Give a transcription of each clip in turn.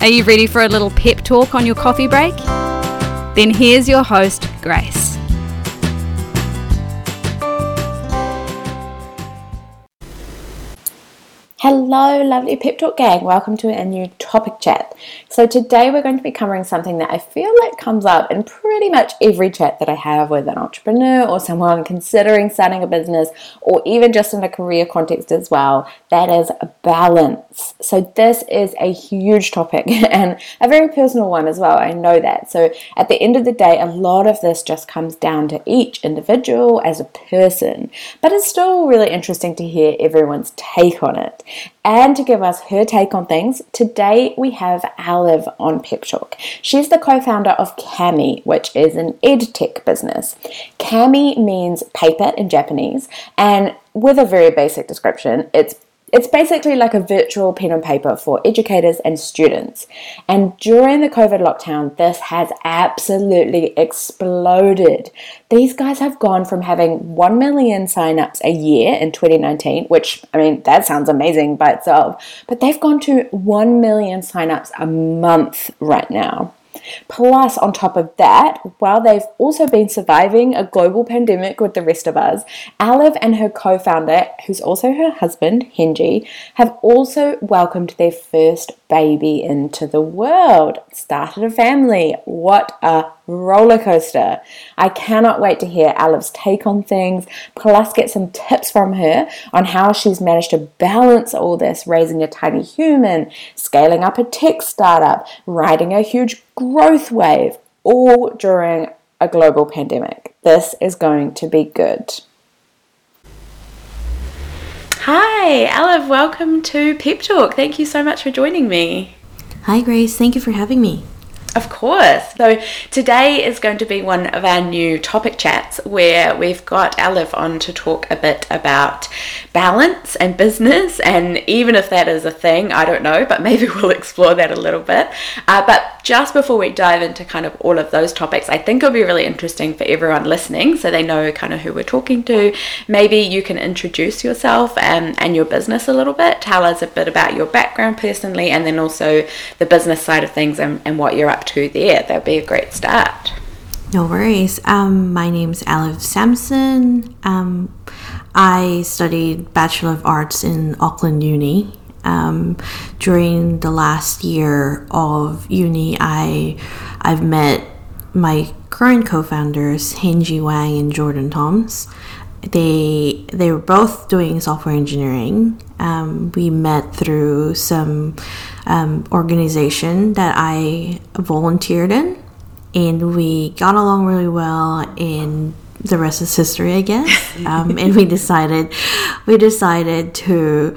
are you ready for a little pep talk on your coffee break? Then here's your host, Grace. Hello, lovely Pep Talk gang. Welcome to a new topic chat. So, today we're going to be covering something that I feel like comes up in pretty much every chat that I have with an entrepreneur or someone considering starting a business or even just in a career context as well. That is balance. So, this is a huge topic and a very personal one as well. I know that. So, at the end of the day, a lot of this just comes down to each individual as a person, but it's still really interesting to hear everyone's take on it. And to give us her take on things, today we have Aliv on Pep Talk. She's the co founder of Kami, which is an edtech business. Kami means paper in Japanese, and with a very basic description, it's it's basically like a virtual pen and paper for educators and students. And during the COVID lockdown, this has absolutely exploded. These guys have gone from having 1 million signups a year in 2019, which, I mean, that sounds amazing by itself, but they've gone to 1 million signups a month right now. Plus, on top of that, while they've also been surviving a global pandemic with the rest of us, Aliv and her co founder, who's also her husband, Hengjie, have also welcomed their first baby into the world, started a family. What a roller coaster. I cannot wait to hear Aliv's take on things, plus get some tips from her on how she's managed to balance all this, raising a tiny human, scaling up a tech startup, riding a huge growth wave, all during a global pandemic. This is going to be good. Hi, Aliv, welcome to Pep Talk. Thank you so much for joining me. Hi, Grace. Thank you for having me. Of course. So today is going to be one of our new topic chats where we've got Aliv on to talk a bit about balance and business. And even if that is a thing, I don't know, but maybe we'll explore that a little bit. Uh, but just before we dive into kind of all of those topics, I think it'll be really interesting for everyone listening so they know kind of who we're talking to. Maybe you can introduce yourself and, and your business a little bit, tell us a bit about your background personally, and then also the business side of things and, and what you're up to there. That'd be a great start. No worries. Um, my name's Aliv Sampson. Um, I studied Bachelor of Arts in Auckland Uni. Um, during the last year of uni, I I've met my current co-founders, Hengjie Wang and Jordan Thoms. They they were both doing software engineering. Um, we met through some um, organization that I volunteered in, and we got along really well. And the rest is history, I guess. Um, and we decided we decided to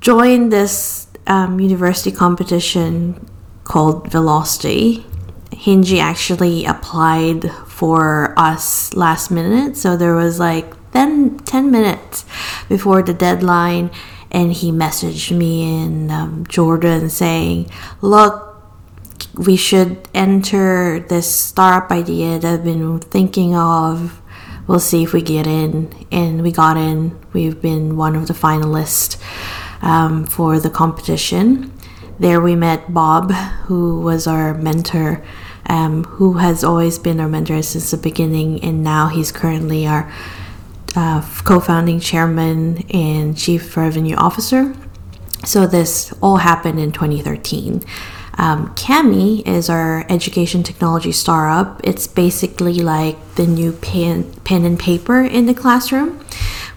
join this um, university competition called Velocity. Hengjie actually applied for us last minute, so there was like then 10 minutes before the deadline and he messaged me and um, Jordan saying, "Look, we should enter this startup idea that I've been thinking of. We'll see if we get in." And we got in. We've been one of the finalists um, for the competition. There we met Bob, who was our mentor. Um, who has always been our mentor since the beginning, and now he's currently our uh, co-founding chairman and chief revenue officer. So this all happened in 2013. Um, Kami is our education technology startup. It's basically like the new pen, pen and paper in the classroom.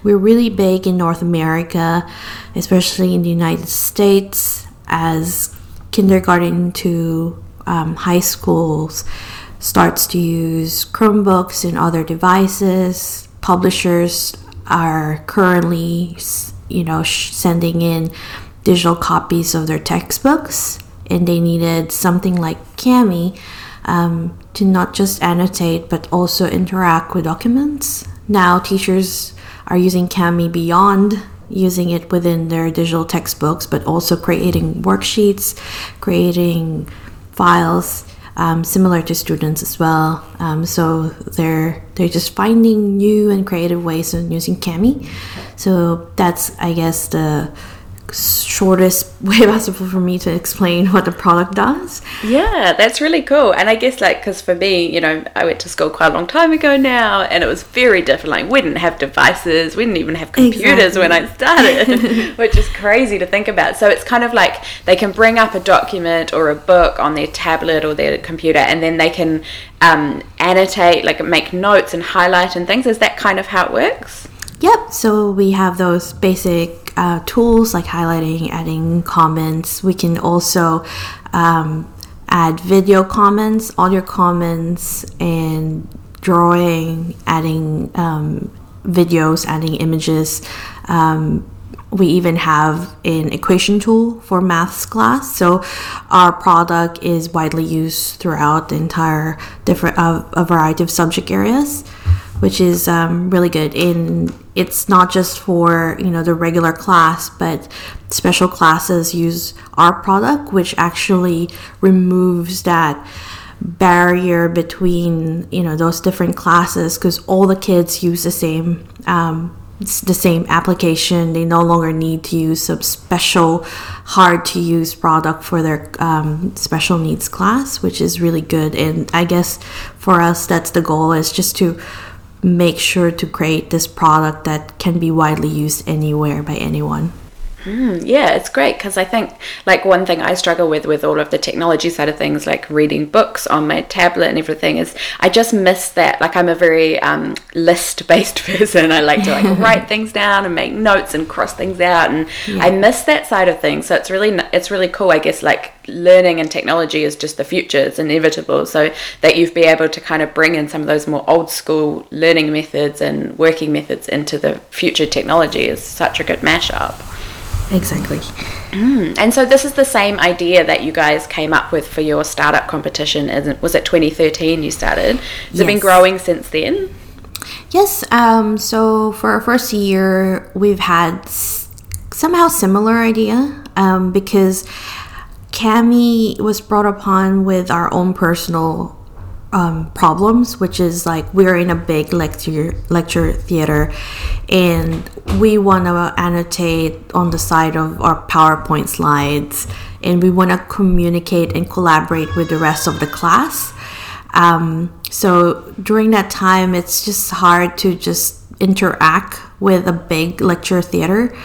We're really big in North America, especially in the United States, as kindergarten to um, high schools starts to use Chromebooks and other devices publishers are currently, you know, sending in digital copies of their textbooks and they needed something like Kami um, to not just annotate but also interact with documents. Now, teachers are using Kami beyond using it within their digital textbooks, but also creating worksheets, creating files. Um, similar to students as well. Um, so they're they're just finding new and creative ways of using Kami. So that's I guess the shortest way possible for me to explain what the product does. Yeah, that's really cool. And I guess like because for me, you know, I went to school quite a long time ago now, and it was very different. Like we didn't have devices, we didn't even have computers exactly. when I started, which is crazy to think about. So it's kind of like they can bring up a document or a book on their tablet or their computer, and then they can um, annotate, like make notes and highlight and things. Is that kind of how it works? Yep. So we have those basic uh, tools like highlighting, adding comments. We can also um, add video comments, audio comments, and drawing, adding um, videos, adding images. Um, we even have an equation tool for maths class. So our product is widely used throughout the entire different uh, a variety of subject areas which is um, really good. And it's not just for you know the regular class, but special classes use our product, which actually removes that barrier between you know those different classes because all the kids use the same um, the same application they no longer need to use some special hard to use product for their um, special needs class which is really good and i guess for us that's the goal is just to make sure to create this product that can be widely used anywhere by anyone. Mm, yeah, it's great because I think like one thing I struggle with with all of the technology side of things, like reading books on my tablet and everything, is I just miss that. Like I'm a very um, list based person. I like to like write things down and make notes and cross things out, and yeah. I miss that side of things. So it's really it's really cool. I guess like learning and technology is just the future. It's inevitable. So that you've been able to kind of bring in some of those more old school learning methods and working methods into the future technology is such a good mashup. Exactly. Mm. And so this is the same idea that you guys came up with for your startup competition. Was it 2013 you started? Has yes. it been growing since then? Yes. Um, so for our first year, we've had somehow similar idea um, because Kami was brought upon with our own personal um, problems, which is like we're in a big lecture lecture theater, and we want to annotate on the side of our PowerPoint slides, and we want to communicate and collaborate with the rest of the class. Um, so during that time, it's just hard to just interact with a big lecture theater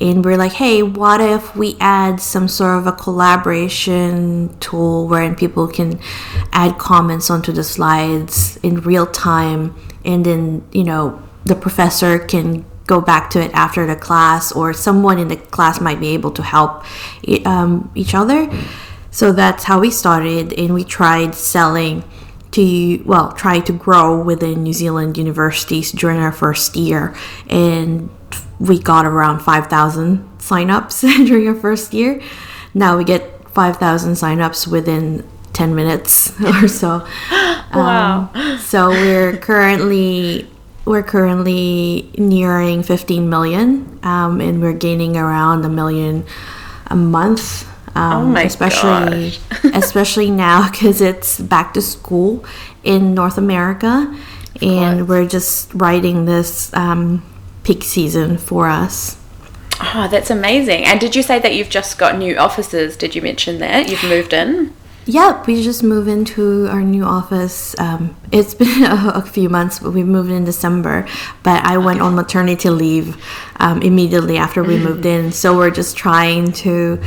and we're like hey what if we add some sort of a collaboration tool wherein people can add comments onto the slides in real time and then you know the professor can go back to it after the class or someone in the class might be able to help um, each other. So that's how we started and we tried selling to well try to grow within new zealand universities during our first year and we got around 5,000 signups during our first year. Now we get 5,000 signups within 10 minutes or so. wow. Um, so we're currently we're currently nearing 15 million um, and we're gaining around a million a month um, oh my especially especially now because it's back to school in north america and we're just writing this um, peak season for us. Oh, that's amazing. And did you say that you've just got new offices? Did you mention that? You've moved in? Yep, we just moved into our new office. Um, it's been a, a, few months, but we moved in December. But I went on maternity leave um, immediately after we moved in. So we're just trying to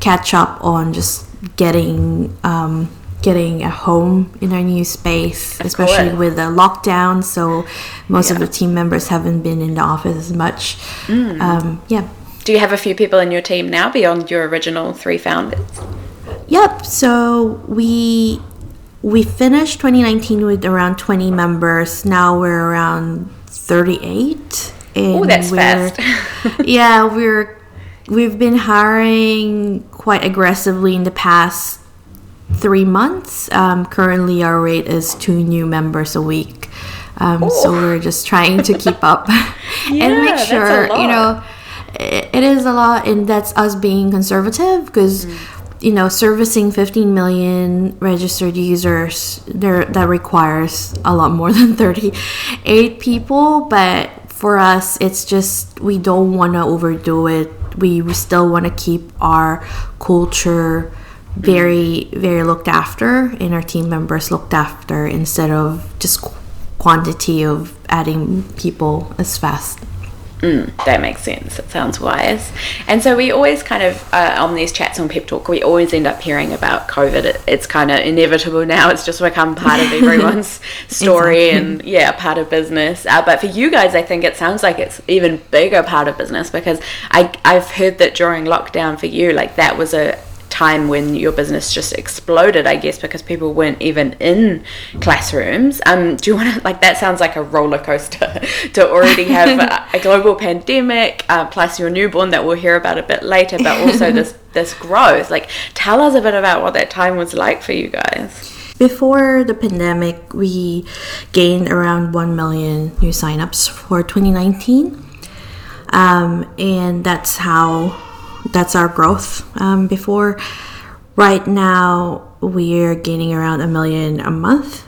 catch up on just getting um, getting a home in our new space, of especially course. with the lockdown. So most yeah. of the team members haven't been in the office as much. Mm. Um, yeah. Do you have a few people in your team now beyond your original three founders? Yep. So we we finished 2019 with around 20 members. Now we're around 38. Oh, that's fast. yeah, we're we've been hiring quite aggressively in the past three months. Um, currently, our rate is two new members a week. Um, so we're just trying to keep up Yeah, and make sure, you know, it, it is a lot, and that's us being conservative because. Mm. You know, servicing 15 million registered users, there that requires a lot more than 38 people. But for us, it's just we don't want to overdo it. We still want to keep our culture very, very looked after, and our team members looked after instead of just quantity of adding people as fast. That makes sense. It sounds wise. And so we always kind of, uh, on these chats on Pep Talk, we always end up hearing about COVID. It, it's kind of inevitable now. It's just become part of everyone's story and, yeah, part of business. Uh, but for you guys, I think it sounds like it's even bigger part of business because I, I've heard that during lockdown for you, like that was a time when your business just exploded, I guess, because people weren't even in classrooms. Um, do you want to, like, that sounds like a roller coaster to already have a, a global pandemic, uh, plus your newborn that we'll hear about a bit later, but also this, this growth. Like, tell us a bit about what that time was like for you guys. Before the pandemic, we gained around 1 million new signups for 2019. Um, and that's how, that's our growth. Um, before, right now, we're gaining around a million a month,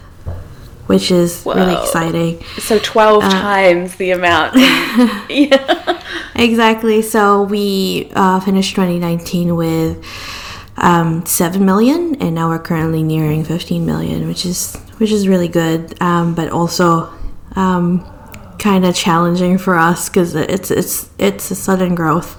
which is really exciting. So 12 times the amount. yeah. Exactly. So we uh, finished 2019 with um, seven million, and now we're currently nearing 15 million, which is which is really good, um, but also um, kind of challenging for us because it's it's it's a sudden growth.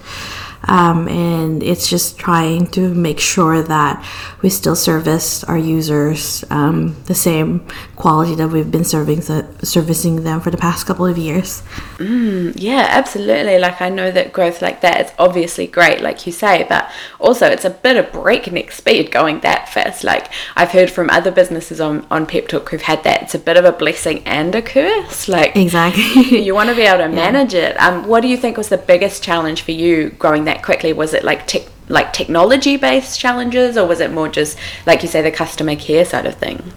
Um, and it's just trying to make sure that we still service our users um, the same quality that we've been serving servicing them for the past couple of years. Yeah, absolutely. Like I know that growth like that is obviously great, like you say, but also it's a bit of breakneck speed going that fast. Like I've heard from other businesses on on Pep Talk who've had that. It's a bit of a blessing and a curse. Like Exactly. you want to be able to manage it. Um, what do you think was the biggest challenge for you growing that quickly? Was it like tech, like technology based challenges, or was it more just like you say the customer care side of things?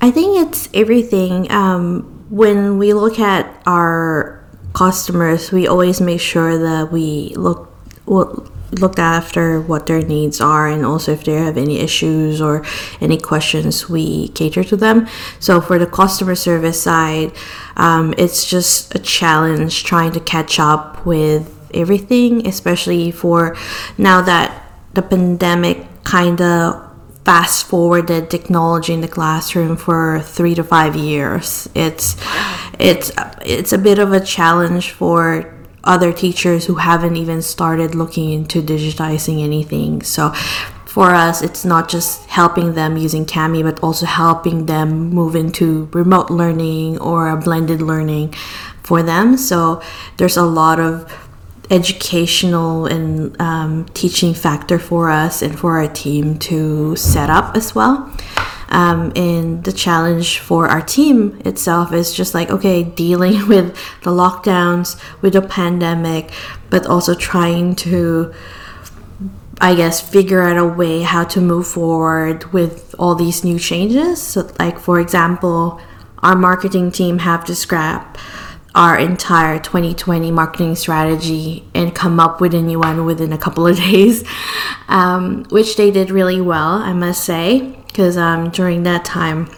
I think it's everything. Um, when we look at our customers, we always make sure that we look well, look after what their needs are, and also if they have any issues or any questions, we cater to them. So for the customer service side, um, it's just a challenge trying to catch up with everything, especially for now that the pandemic kind of fast forwarded technology in the classroom for three to five years. It's it's it's a bit of a challenge for other teachers who haven't even started looking into digitizing anything. So for us, it's not just helping them using Kami, but also helping them move into remote learning or a blended learning for them. So there's a lot of educational and um, teaching factor for us and for our team to set up as well. Um, and the challenge for our team itself is just like, okay, dealing with the lockdowns, with the pandemic, but also trying to, I guess, figure out a way how to move forward with all these new changes. So, like, for example, our marketing team have to scrap our entire 2020 marketing strategy and come up with a new one within a couple of days, um, which they did really well, I must say, because um, during that time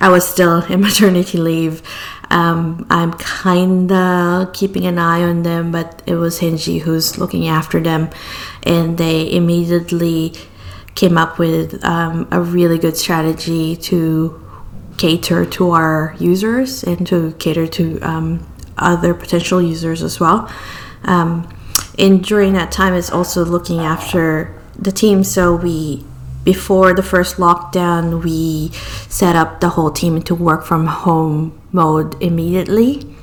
I was still in maternity leave. Um, I'm kind of keeping an eye on them, but it was Hengjie who's looking after them, and they immediately came up with um, a really good strategy to cater to our users and to cater to um, other potential users as well. Um, and during that time, it's also looking after the team. So we, before the first lockdown, we set up the whole team to work from home mode immediately.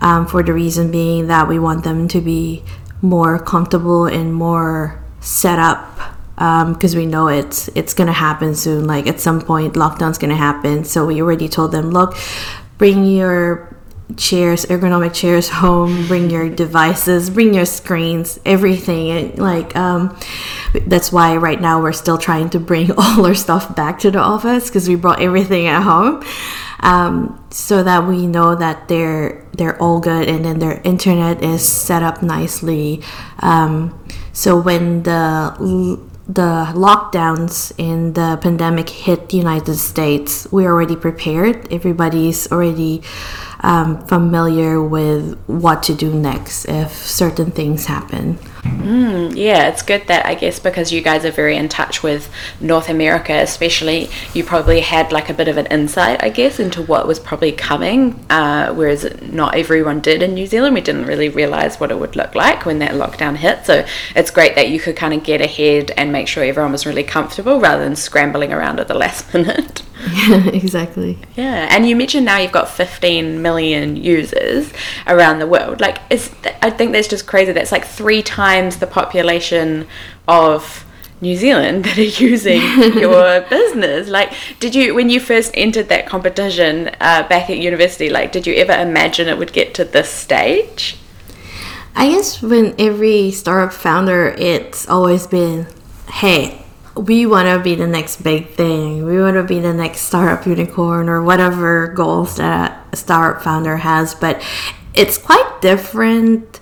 Um, for the reason being that we want them to be more comfortable and more set up because um, we know it's it's gonna happen soon. Like at some point, lockdown's gonna happen. So we already told them, look, bring your chairs, ergonomic chairs home. Bring your devices, bring your screens, everything. And like um, that's why right now we're still trying to bring all our stuff back to the office because we brought everything at home. Um, so that we know that they're they're all good and then their internet is set up nicely. Um, so when the the lockdowns in the pandemic hit the United States, we're already prepared. Everybody's already um, familiar with what to do next if certain things happen. Mm, yeah, it's good that I guess because you guys are very in touch with North America, especially, you probably had like a bit of an insight, I guess, into what was probably coming, uh, whereas not everyone did in New Zealand. We didn't really realize what it would look like when that lockdown hit. So it's great that you could kind of get ahead and make sure everyone was really comfortable rather than scrambling around at the last minute. Yeah, exactly. Yeah, and you mentioned now you've got 15 million users around the world. Like, is th- I think that's just crazy. That's like three times the population of New Zealand that are using your business. Like, did you when you first entered that competition uh, back at university? Like, did you ever imagine it would get to this stage? I guess when every startup founder, it's always been, hey, we want to be the next big thing. We want to be the next startup unicorn or whatever goals that a startup founder has. But it's quite different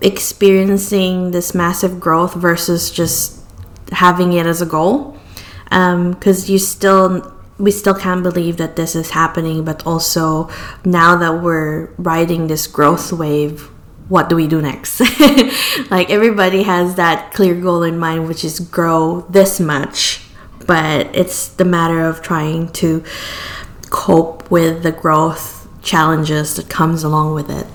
experiencing this massive growth versus just having it as a goal. Because um, you still, we still can't believe that this is happening. But also, now that we're riding this growth wave, what do we do next? like everybody has that clear goal in mind, which is grow this much, but it's the matter of trying to cope with the growth challenges that comes along with it.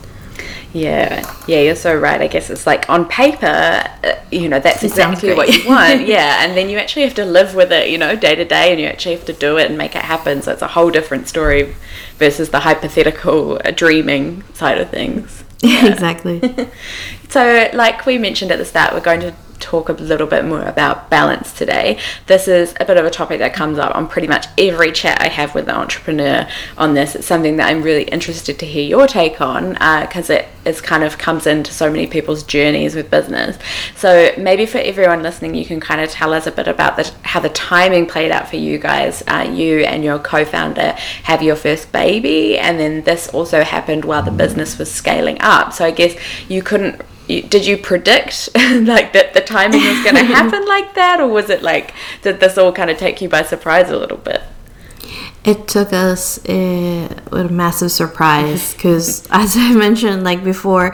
Yeah, yeah, you're so right. I guess it's like on paper, uh, you know, that's exactly what you want. yeah, and then you actually have to live with it, you know, day to day, and you actually have to do it and make it happen. So it's a whole different story versus the hypothetical uh, dreaming side of things. Yeah. exactly. so, like we mentioned at the start, we're going to talk a little bit more about balance today. This is a bit of a topic that comes up on pretty much every chat I have with an entrepreneur on this. It's something that I'm really interested to hear your take on because uh, it is kind of comes into so many people's journeys with business. So maybe for everyone listening, you can kind of tell us a bit about the, how the timing played out for you guys. Uh, you and your co-founder have your first baby, and then this also happened while the business was scaling up. So I guess you couldn't did you predict like that the timing was going to happen like that? Or was it like did this all kind of take you by surprise a little bit? It took us a, a massive surprise because as i mentioned like before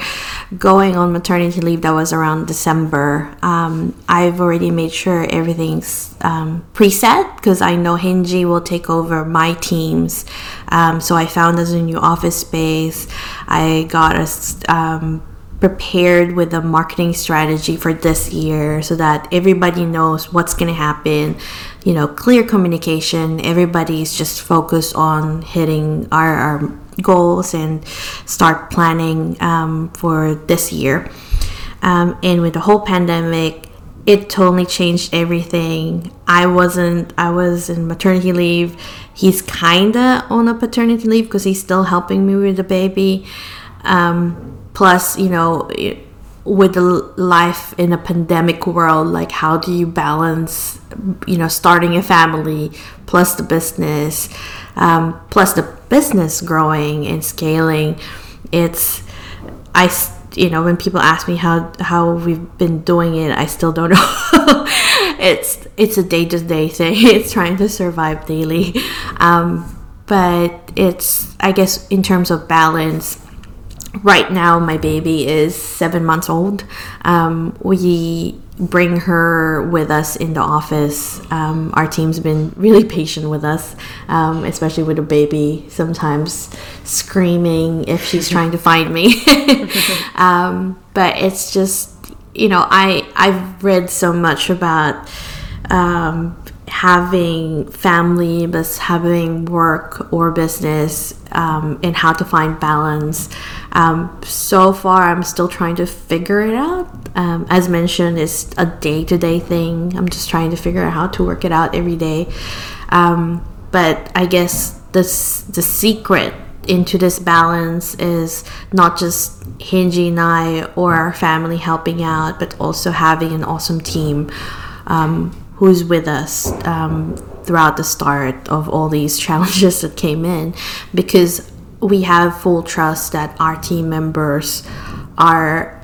going on maternity leave that was around december um, i've already made sure everything's um, preset because i know Hengjie will take over my teams. Um, so i found us a new office space. I got us um, prepared with a marketing strategy for this year so that everybody knows what's going to happen you know clear communication. Everybody's just focused on hitting our, our goals and start planning um, for this year. Um, and with the whole pandemic it totally changed everything. I wasn't i was in maternity leave. He's kinda on a paternity leave because he's still helping me with the baby. Um, plus you know with the life in a pandemic world like how do you balance you know starting a family plus the business um, plus the business growing and scaling? It's i you know when people ask me how how we've been doing it i still don't know. It's it's a day-to-day thing. It's trying to survive daily. Um, but it's i guess in terms of balance right now my baby is seven months old. Um, we bring her with us in the office. Um, our team's been really patient with us um, especially with a baby sometimes screaming if she's trying to find me. Um, but it's just you know i i've read so much about um, having family but having work or business um, and how to find balance. Um, so far i'm still trying to figure it out. Um, as mentioned it's a day-to-day thing. I'm just trying to figure out how to work it out every day. Um, but i guess the, the secret into this balance is not just Hengjie and I or our family helping out, but also having an awesome team. Um, who's with us um, throughout the start of all these challenges that came in because we have full trust that our team members are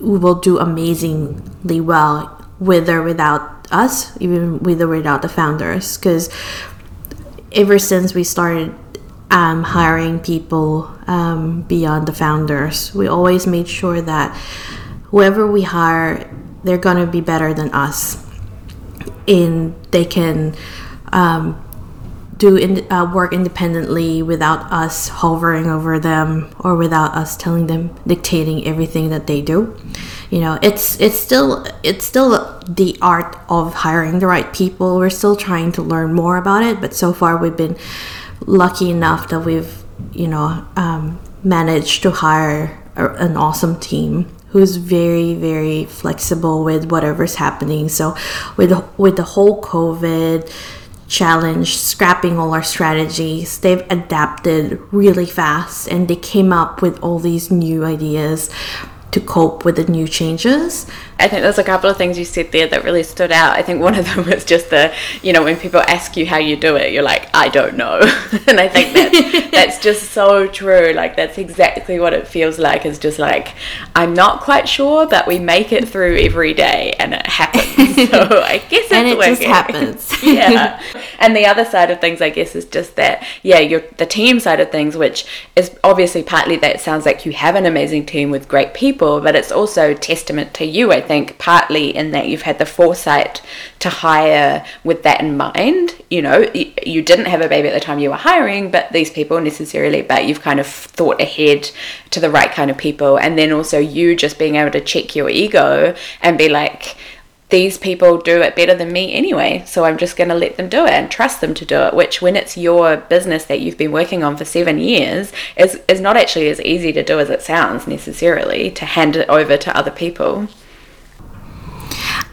will do amazingly well with or without us even with or without the founders because ever since we started um, hiring people um, beyond the founders. We always made sure that whoever we hire, they're gonna be better than us, and they can um, do in, uh, work independently without us hovering over them or without us telling them dictating everything that they do. You know, it's it's still it's still the art of hiring the right people. We're still trying to learn more about it, but so far we've been lucky enough that we've you know um, managed to hire an awesome team who's very very flexible with whatever's happening so with with the whole covid challenge scrapping all our strategies they've adapted really fast and they came up with all these new ideas to cope with the new changes. I think there's a couple of things you said there that really stood out. I think one of them was just the, you know, when people ask you how you do it, you're like, I don't know. and I think that that's just so true. Like that's exactly what it feels like. Is just like I'm not quite sure, but we make it through every day, and it happens. so I guess it's and it working. just happens. yeah. And the other side of things, I guess, is just that yeah, you're the team side of things, which is obviously partly that it sounds like you have an amazing team with great people people, but it's also testament to you, I think, partly in that you've had the foresight to hire with that in mind. You know, you didn't have a baby at the time you were hiring, but these people necessarily, but you've kind of thought ahead to the right kind of people. And then also you just being able to check your ego and be like, these people do it better than me anyway, so I'm just going to let them do it and trust them to do it. Which, when it's your business that you've been working on for seven years, is is not actually as easy to do as it sounds necessarily to hand it over to other people.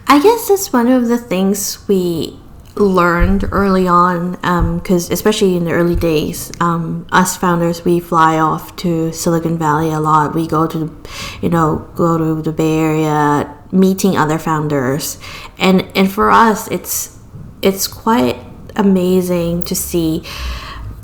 I guess that's one of the things we learned early on because um, especially in the early days um, us founders we fly off to silicon valley a lot. We go to you know go to the bay area meeting other founders. And and for us it's it's quite amazing to see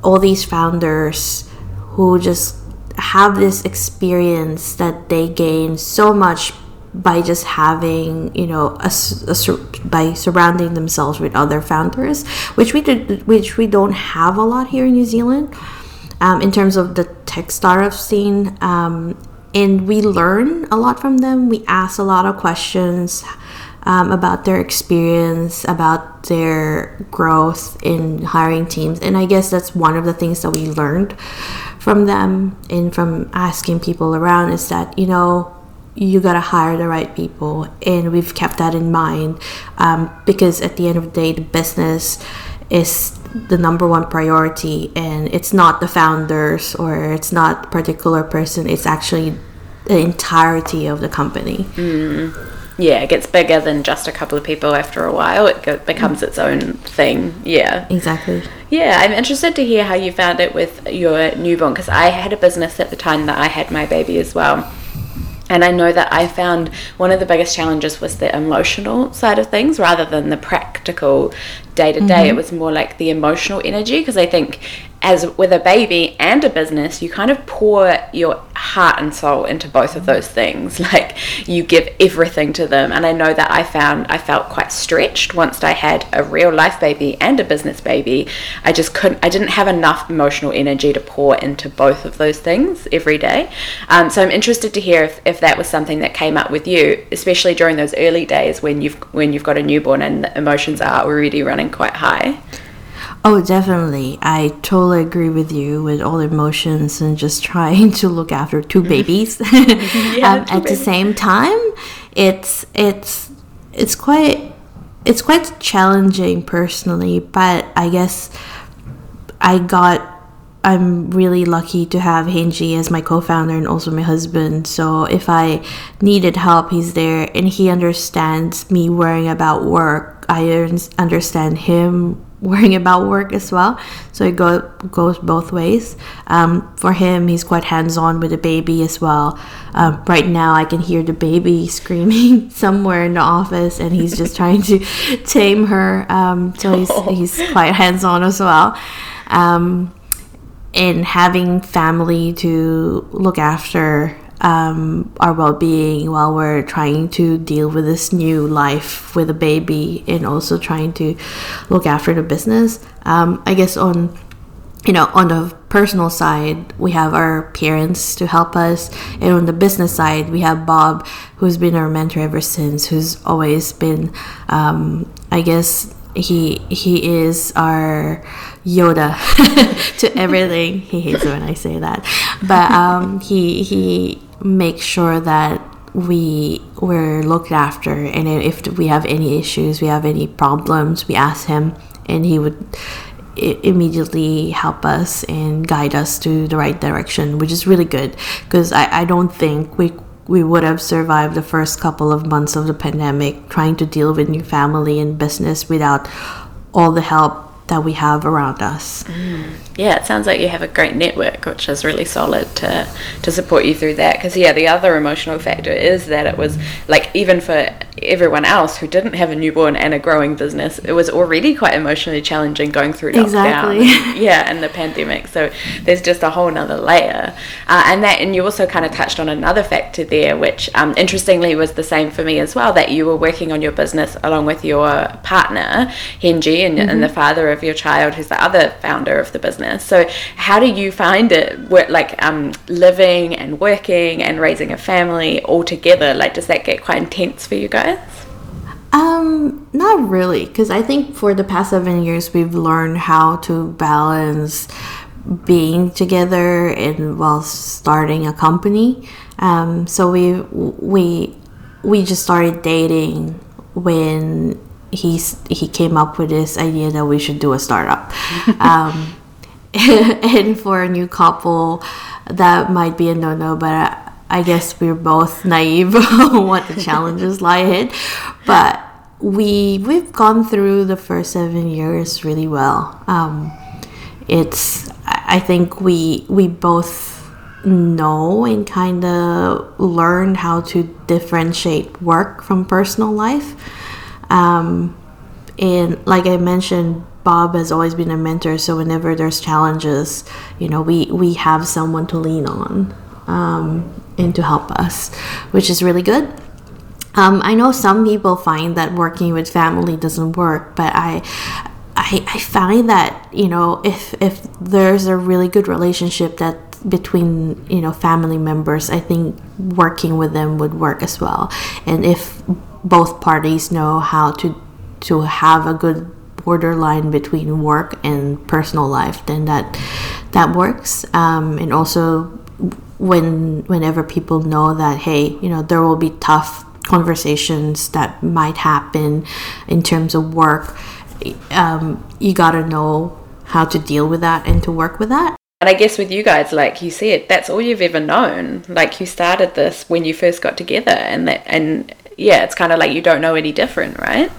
all these founders who just have this experience that they gain so much by just having you know a, a, by surrounding themselves with other founders which we did which we don't have a lot here in new zealand um, in terms of the tech startup scene um, and we learn a lot from them. We ask a lot of questions um, about their experience about their growth in hiring teams. And i guess that's one of the things that we learned from them and from asking people around is that you know you got to hire the right people and we've kept that in mind um, because at the end of the day the business is the number one priority and it's not the founders or it's not a particular person it's actually the entirety of the company. Mm. yeah it gets bigger than just a couple of people after a while. It go- becomes its own thing. Yeah. Exactly. Yeah i'm interested to hear how you found it with your newborn because i had a business at the time that i had my baby as well and I know that I found one of the biggest challenges was the emotional side of things rather than the practical day to day. It mm-hmm. was more like the emotional energy because I think as with a baby and a business, you kind of pour your heart and soul into both of those things. Like you give everything to them. And I know that I found I felt quite stretched once I had a real life baby and a business baby. I just couldn't, I didn't have enough emotional energy to pour into both of those things every day. Um, so I'm interested to hear if, if that was something that came up with you, especially during those early days when you've when you've got a newborn and the emotions are already running quite high. Oh, definitely. I totally agree with you with all the emotions and just trying to look after two babies yeah, um, two at babies. the same time. It's it's it's quite it's quite challenging personally, but I guess I got I'm really lucky to have Hengjie as my co-founder and also my husband. So if I needed help, he's there and he understands me worrying about work. I understand him worrying about work as well. So it go, goes both ways. Um, for him, he's quite hands on with the baby as well. Um, right now, I can hear the baby screaming somewhere in the office, and he's just trying to tame her. Um, so he's, he's quite hands on as well. Um, and having family to look after um, our well-being while we're trying to deal with this new life with a baby and also trying to look after the business. Um, i guess on you know on the personal side we have our parents to help us. And on the business side we have bob who's been our mentor ever since who's always been um, i guess he he is our Yoda to everything. he hates it when I say that, but um, he he make sure that we we're looked after and if we have any issues we have any problems we ask him and he would immediately help us and guide us to the right direction which is really good because I, I don't think we we would have survived the first couple of months of the pandemic trying to deal with new family and business without all the help that we have around us. Mm. Yeah, it sounds like you have a great network, which is really solid to to support you through that. Because yeah, the other emotional factor is that it was like even for everyone else who didn't have a newborn and a growing business, it was already quite emotionally challenging going through lockdown. Exactly. yeah, and the pandemic. So there's just a whole nother layer, uh, and that and you also kind of touched on another factor there, which um, interestingly was the same for me as well. That you were working on your business along with your partner Hengjie and, mm-hmm. and the father of of your child who's the other founder of the business. So how do you find it like um, living and working and raising a family all together? Like does that get quite intense for you guys? Um, not really, because I think for the past seven years we've learned how to balance being together and while starting a company. Um, so we we we just started dating when he's he came up with this idea that we should do a startup. um, and for a new couple, that might be a no no, but I, guess we're both naive what the challenges lie ahead. But we we've gone through the first seven years really well. Um, it's I think we we both know and kind of learn how to differentiate work from personal life. Um, and like I mentioned, Bob has always been a mentor. So whenever there's challenges, you know, we we have someone to lean on um, and to help us, which is really good. Um, I know some people find that working with family doesn't work, but I, I, I find that you know if if there's a really good relationship that between you know family members, I think working with them would work as well. And if both parties know how to to have a good borderline between work and personal life, then that that works. Um, and also, when whenever people know that hey, you know, there will be tough conversations that might happen in terms of work, um, you gotta know how to deal with that and to work with that. And I guess with you guys, like you said, that's all you've ever known. Like you started this when you first got together, and that, and yeah, it's kind of like you don't know any different, right?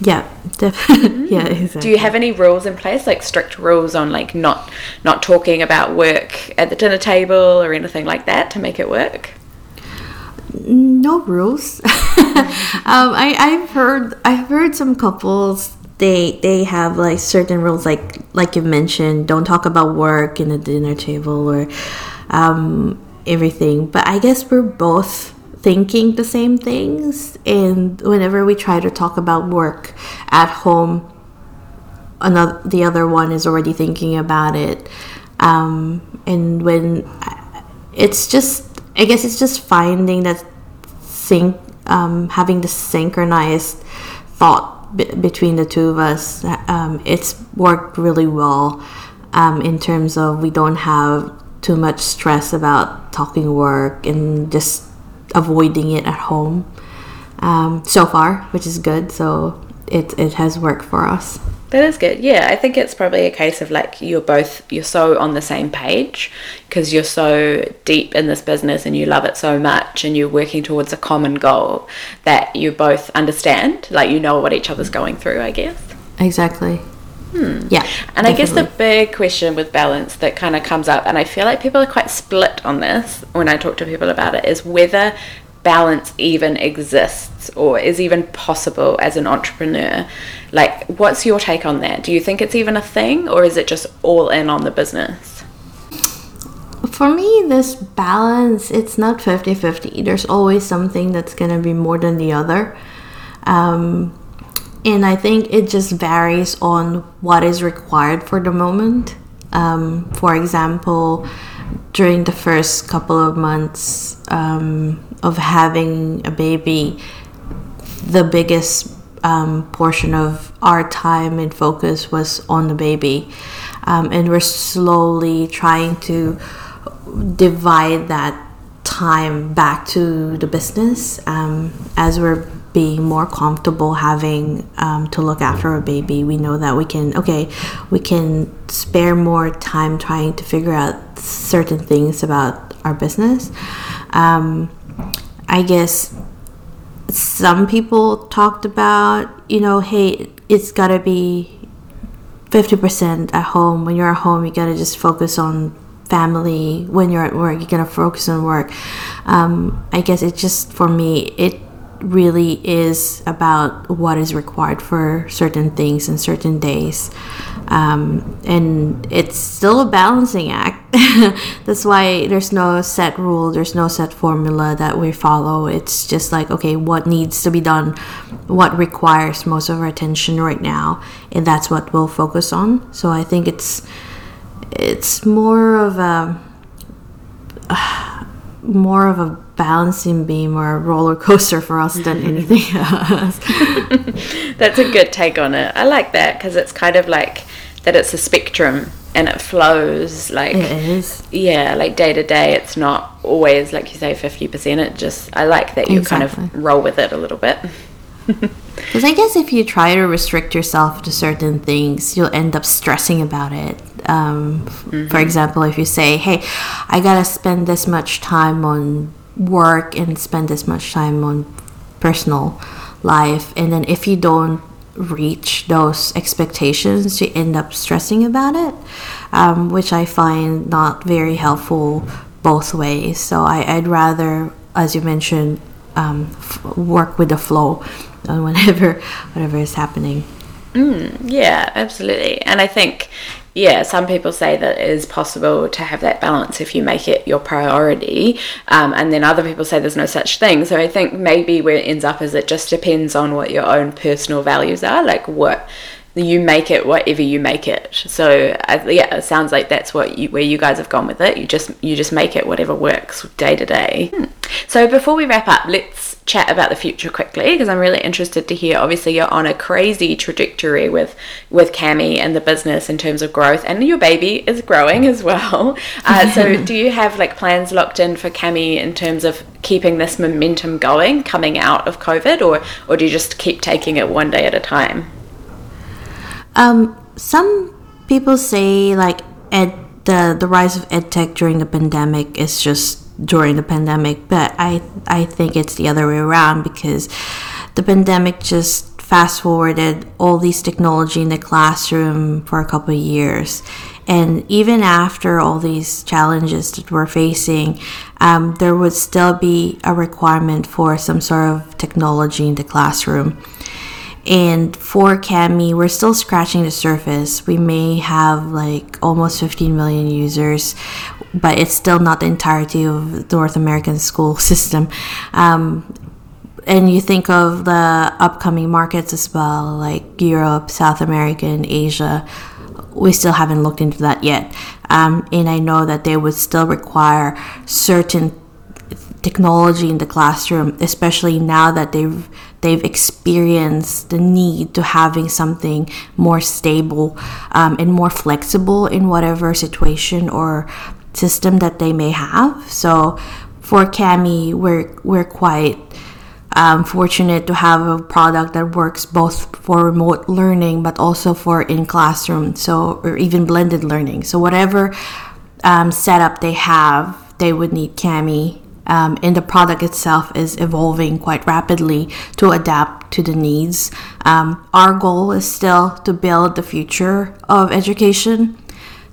Yeah, definitely. yeah, exactly. Do you have any rules in place, like strict rules on like not not talking about work at the dinner table or anything like that to make it work? No rules. um, I I've heard I've heard some couples they they have like certain rules like like you mentioned don't talk about work in the dinner table or um, everything. But I guess we're both thinking the same things and whenever we try to talk about work at home another the other one is already thinking about it. Um, and when it's just i guess it's just finding that sync um, having the synchronized thought b- between the two of us um, it's worked really well um, in terms of we don't have too much stress about talking work and just avoiding it at home um, so far, which is good. So it it has worked for us. That is good. Yeah, I think it's probably a case of like you're both you're so on the same page because you're so deep in this business and you love it so much and you're working towards a common goal that you both understand, like you know what each other's going through, I guess. Exactly. Hmm. Yeah. And I guess the big question with balance that kind of comes up, and I feel like people are quite split on this when I talk to people about it, is whether balance even exists or is even possible as an entrepreneur. Like, what's your take on that? Do you think it's even a thing or is it just all in on the business? For me, this balance, it's not 50 50. There's always something that's going to be more than the other. Um, and I think it just varies on what is required for the moment. Um, for example, during the first couple of months um, of having a baby, the biggest um, portion of our time and focus was on the baby. Um, and we're slowly trying to divide that time back to the business um, as we're being more comfortable having um, to look after a baby. We know that we can okay we can spare more time trying to figure out certain things about our business. Um, i guess some people talked about you know hey it's got to be 50% at home. When you're at home you got to just focus on family. When you're at work you're gonna focus on work. Um, i guess it just for me it really is about what is required for certain things and certain days. Um, and it's still a balancing act. That's why there's no set rule there's no set formula that we follow. It's just like okay what needs to be done what requires most of our attention right now and that's what we'll focus on. So i think it's it's more of a more of a balancing beam or a roller coaster for us than anything else. That's a good take on it. I like that because it's kind of like that it's a spectrum and it flows like it is. Yeah, like day to day it's not always like you say 50%. It just I like that you exactly. kind of roll with it a little bit. Because I guess if you try to restrict yourself to certain things, you'll end up stressing about it. Um, mm-hmm. For example, if you say, hey, I gotta spend this much time on work and spend as much time on personal life, and then if you don't reach those expectations, you end up stressing about it, um, which I find not very helpful both ways. So I, would rather, as you mentioned, um, f- work with the flow on whatever whatever is happening. Mm, yeah, absolutely. And I think, yeah, some people say that it is possible to have that balance if you make it your priority. Um, and then other people say there's no such thing. So I think maybe where it ends up is it just depends on what your own personal values are, like what you make it whatever you make it. So uh, yeah, it sounds like that's what you, where you guys have gone with it. You just you just make it whatever works day to day. Hmm. So before we wrap up, let's chat about the future quickly because I'm really interested to hear. Obviously, you're on a crazy trajectory with with Kami and the business in terms of growth, and your baby is growing as well. Uh, so, do you have like plans locked in for Kami in terms of keeping this momentum going coming out of COVID, or or do you just keep taking it one day at a time? Um, some people say like ed the the rise of edtech during the pandemic is just during the pandemic, but I I think it's the other way around because the pandemic just fast forwarded all these technology in the classroom for a couple of years. And even after all these challenges that we're facing, um, there would still be a requirement for some sort of technology in the classroom. And for Kami, we're still scratching the surface. We may have like almost 15 million users, but it's still not the entirety of the North American school system. Um, and you think of the upcoming markets as well, like Europe, South America, and Asia. We still haven't looked into that yet. Um, and I know that they would still require certain technology in the classroom, especially now that they've they've experienced the need to having something more stable um, and more flexible in whatever situation or system that they may have. So for Kami, we're we're quite um, fortunate to have a product that works both for remote learning but also for in classroom, so or even blended learning. So whatever um, setup they have, they would need Kami um, and the product itself is evolving quite rapidly to adapt to the needs Um, our goal is still to build the future of education.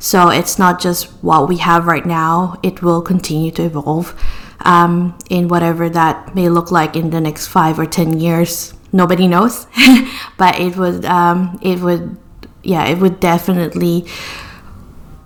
So it's not just what we have right now, it will continue to evolve um, in whatever that may look like in the next five or ten years. Nobody knows, but it would, um, it would, yeah, it would definitely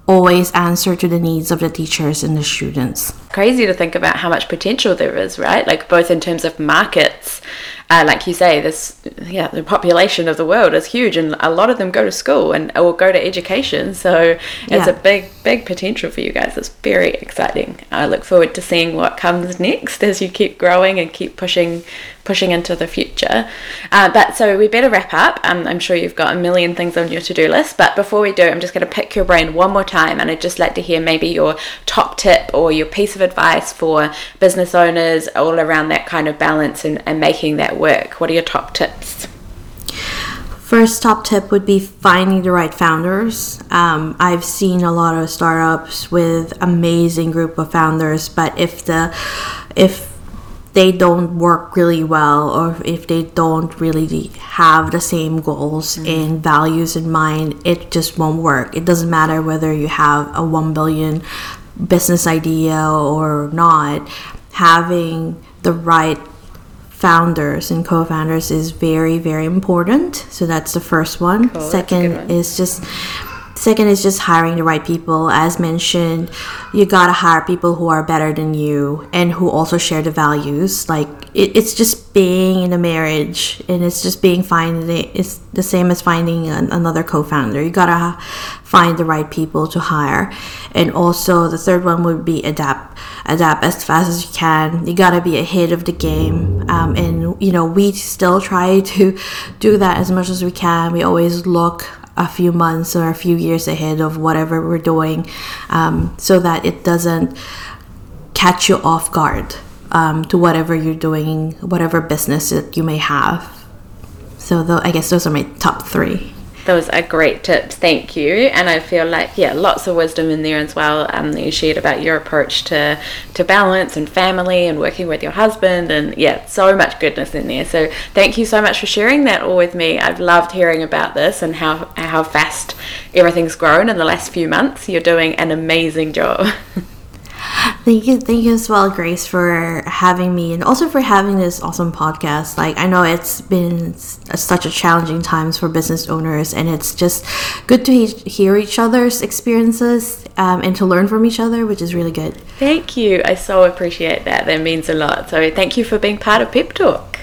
always answer to the needs of the teachers and the students. Crazy to think about how much potential there is, right? Like both in terms of markets uh, like you say, this yeah, the population of the world is huge, and a lot of them go to school and or go to education. So it's yeah. a big, big potential for you guys. It's very exciting. I look forward to seeing what comes next as you keep growing and keep pushing, pushing into the future. Uh, but so we better wrap up. Um, I'm sure you've got a million things on your to-do list. But before we do, I'm just going to pick your brain one more time, and I'd just like to hear maybe your top tip or your piece of advice for business owners all around that kind of balance and, and making that work? What are your top tips? First top tip would be finding the right founders. Um, I've seen a lot of startups with amazing group of founders, but if the if they don't work really well or if they don't really have the same goals mm-hmm. and values in mind, it just won't work. It doesn't matter whether you have a 1 billion business idea or not. Having the right founders and co-founders is very very important so that's the first one cool, second one. is just second is just hiring the right people. As mentioned you gotta hire people who are better than you and who also share the values. Like it, it's just being in a marriage and it's just being finding it's the same as finding an, another co-founder. You gotta find the right people to hire. And also the third one would be adapt adapt as fast as you can. You gotta be ahead of the game. Um, and you know we still try to do that as much as we can. We always look a few months or a few years ahead of whatever we're doing um, so that it doesn't catch you off guard um, to whatever you're doing, whatever business that you may have. So, I guess those are my top three. Those are great tips, thank you. And I feel like, yeah, lots of wisdom in there as well. Um, you shared about your approach to, to balance and family and working with your husband, and yeah, so much goodness in there. So thank you so much for sharing that all with me. I've loved hearing about this and how how fast everything's grown in the last few months. You're doing an amazing job. Thank you, thank you as well, Grace, for having me and also for having this awesome podcast. Like, I know it's been such a challenging times for business owners, and it's just good to he- hear each other's experiences um, and to learn from each other, which is really good. Thank you. I so appreciate that. That means a lot. So, thank you for being part of Pep Talk.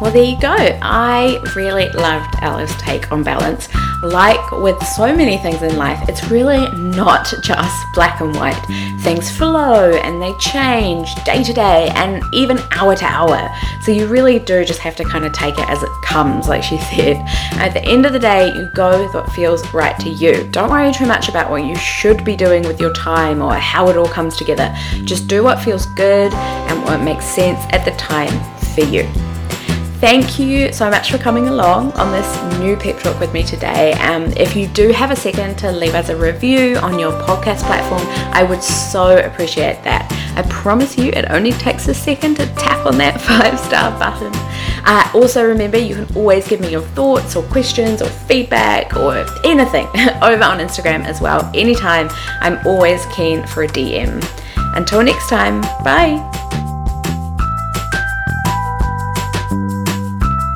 Well, there you go. I really loved Alice's take on balance. Like with so many things in life, it's really not just black and white. Things flow and they change day to day and even hour to hour. So you really do just have to kind of take it as it comes, like she said. At the end of the day, you go with what feels right to you. Don't worry too much about what you should be doing with your time or how it all comes together. Just do what feels good and what makes sense at the time for you. Thank you so much for coming along on this new pep talk with me today. Um, if you do have a second to leave us a review on your podcast platform, I would so appreciate that. I promise you, it only takes a second to tap on that five star button. Uh, also, remember you can always give me your thoughts or questions or feedback or anything over on Instagram as well. Anytime, I'm always keen for a DM. Until next time, bye.